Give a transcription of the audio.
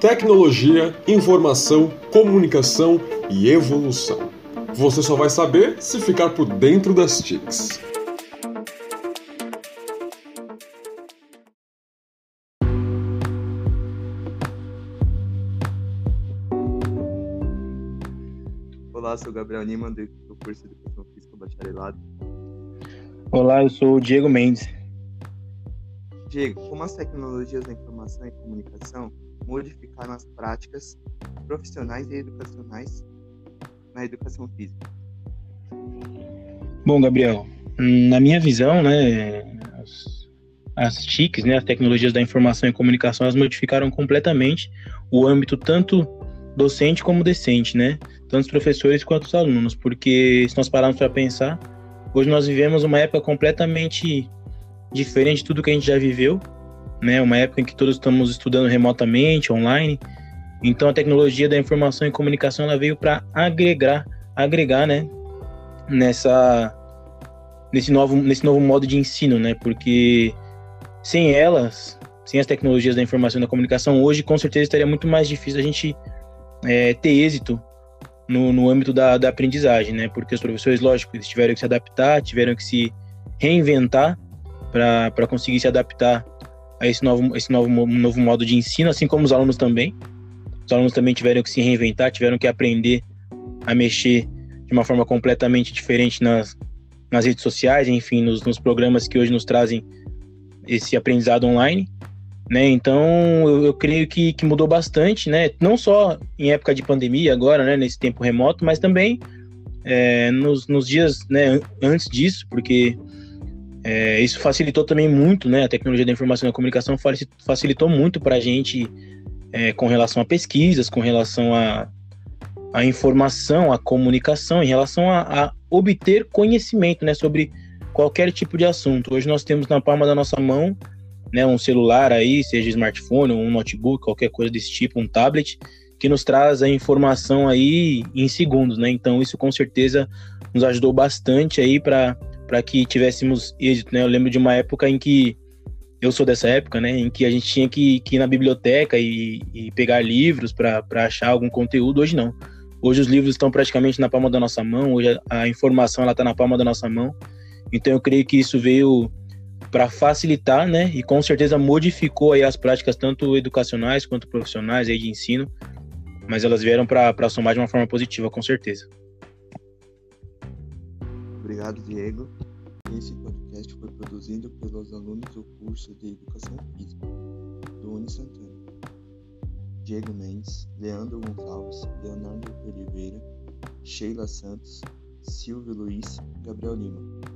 Tecnologia, informação, comunicação e evolução. Você só vai saber se ficar por dentro das TICs. Olá, sou Gabriel Niman, do curso de Educação Física Bacharelado. Olá, eu sou o Diego Mendes. Diego, como as tecnologias da informação e comunicação modificaram as práticas profissionais e educacionais na educação física? Bom, Gabriel, na minha visão, né, as, as TICs, né, as tecnologias da informação e comunicação, elas modificaram completamente o âmbito tanto docente como decente, né? Tanto os professores quanto os alunos, porque se nós pararmos para pensar, hoje nós vivemos uma época completamente diferente de tudo que a gente já viveu, né? Uma época em que todos estamos estudando remotamente, online. Então a tecnologia da informação e comunicação ela veio para agregar, agregar, né? Nessa nesse novo nesse novo modo de ensino, né? Porque sem elas, sem as tecnologias da informação e da comunicação, hoje com certeza estaria muito mais difícil a gente é, ter êxito no, no âmbito da, da aprendizagem, né? Porque os professores, lógico, eles tiveram que se adaptar, tiveram que se reinventar para conseguir se adaptar a esse novo, esse novo, novo modo de ensino, assim como os alunos também. Os alunos também tiveram que se reinventar, tiveram que aprender a mexer de uma forma completamente diferente nas, nas redes sociais, enfim, nos, nos programas que hoje nos trazem esse aprendizado online. Né? Então, eu, eu, creio que, que mudou bastante, né? Não só em época de pandemia agora, né? Nesse tempo remoto, mas também é, nos, nos dias né, antes disso, porque é, isso facilitou também muito, né? A tecnologia da informação e da comunicação facilitou muito para a gente é, com relação a pesquisas, com relação a, a informação, a comunicação, em relação a, a, obter conhecimento, né? Sobre qualquer tipo de assunto. Hoje nós temos na palma da nossa mão, né? Um celular aí, seja smartphone, um notebook, qualquer coisa desse tipo, um tablet, que nos traz a informação aí em segundos, né? Então isso com certeza nos ajudou bastante aí para para que tivéssemos êxito, né? Eu lembro de uma época em que eu sou dessa época, né, em que a gente tinha que, que ir na biblioteca e, e pegar livros para achar algum conteúdo. Hoje não. Hoje os livros estão praticamente na palma da nossa mão. Hoje a, a informação ela está na palma da nossa mão. Então eu creio que isso veio para facilitar, né, e com certeza modificou aí as práticas tanto educacionais quanto profissionais aí de ensino. Mas elas vieram para somar de uma forma positiva, com certeza. Obrigado, Diego. Esse podcast foi produzido pelos alunos do curso de Educação Física do Uni Santana. Diego Mendes, Leandro Gonçalves, Leonardo Oliveira, Sheila Santos, Silvio Luiz, Gabriel Lima.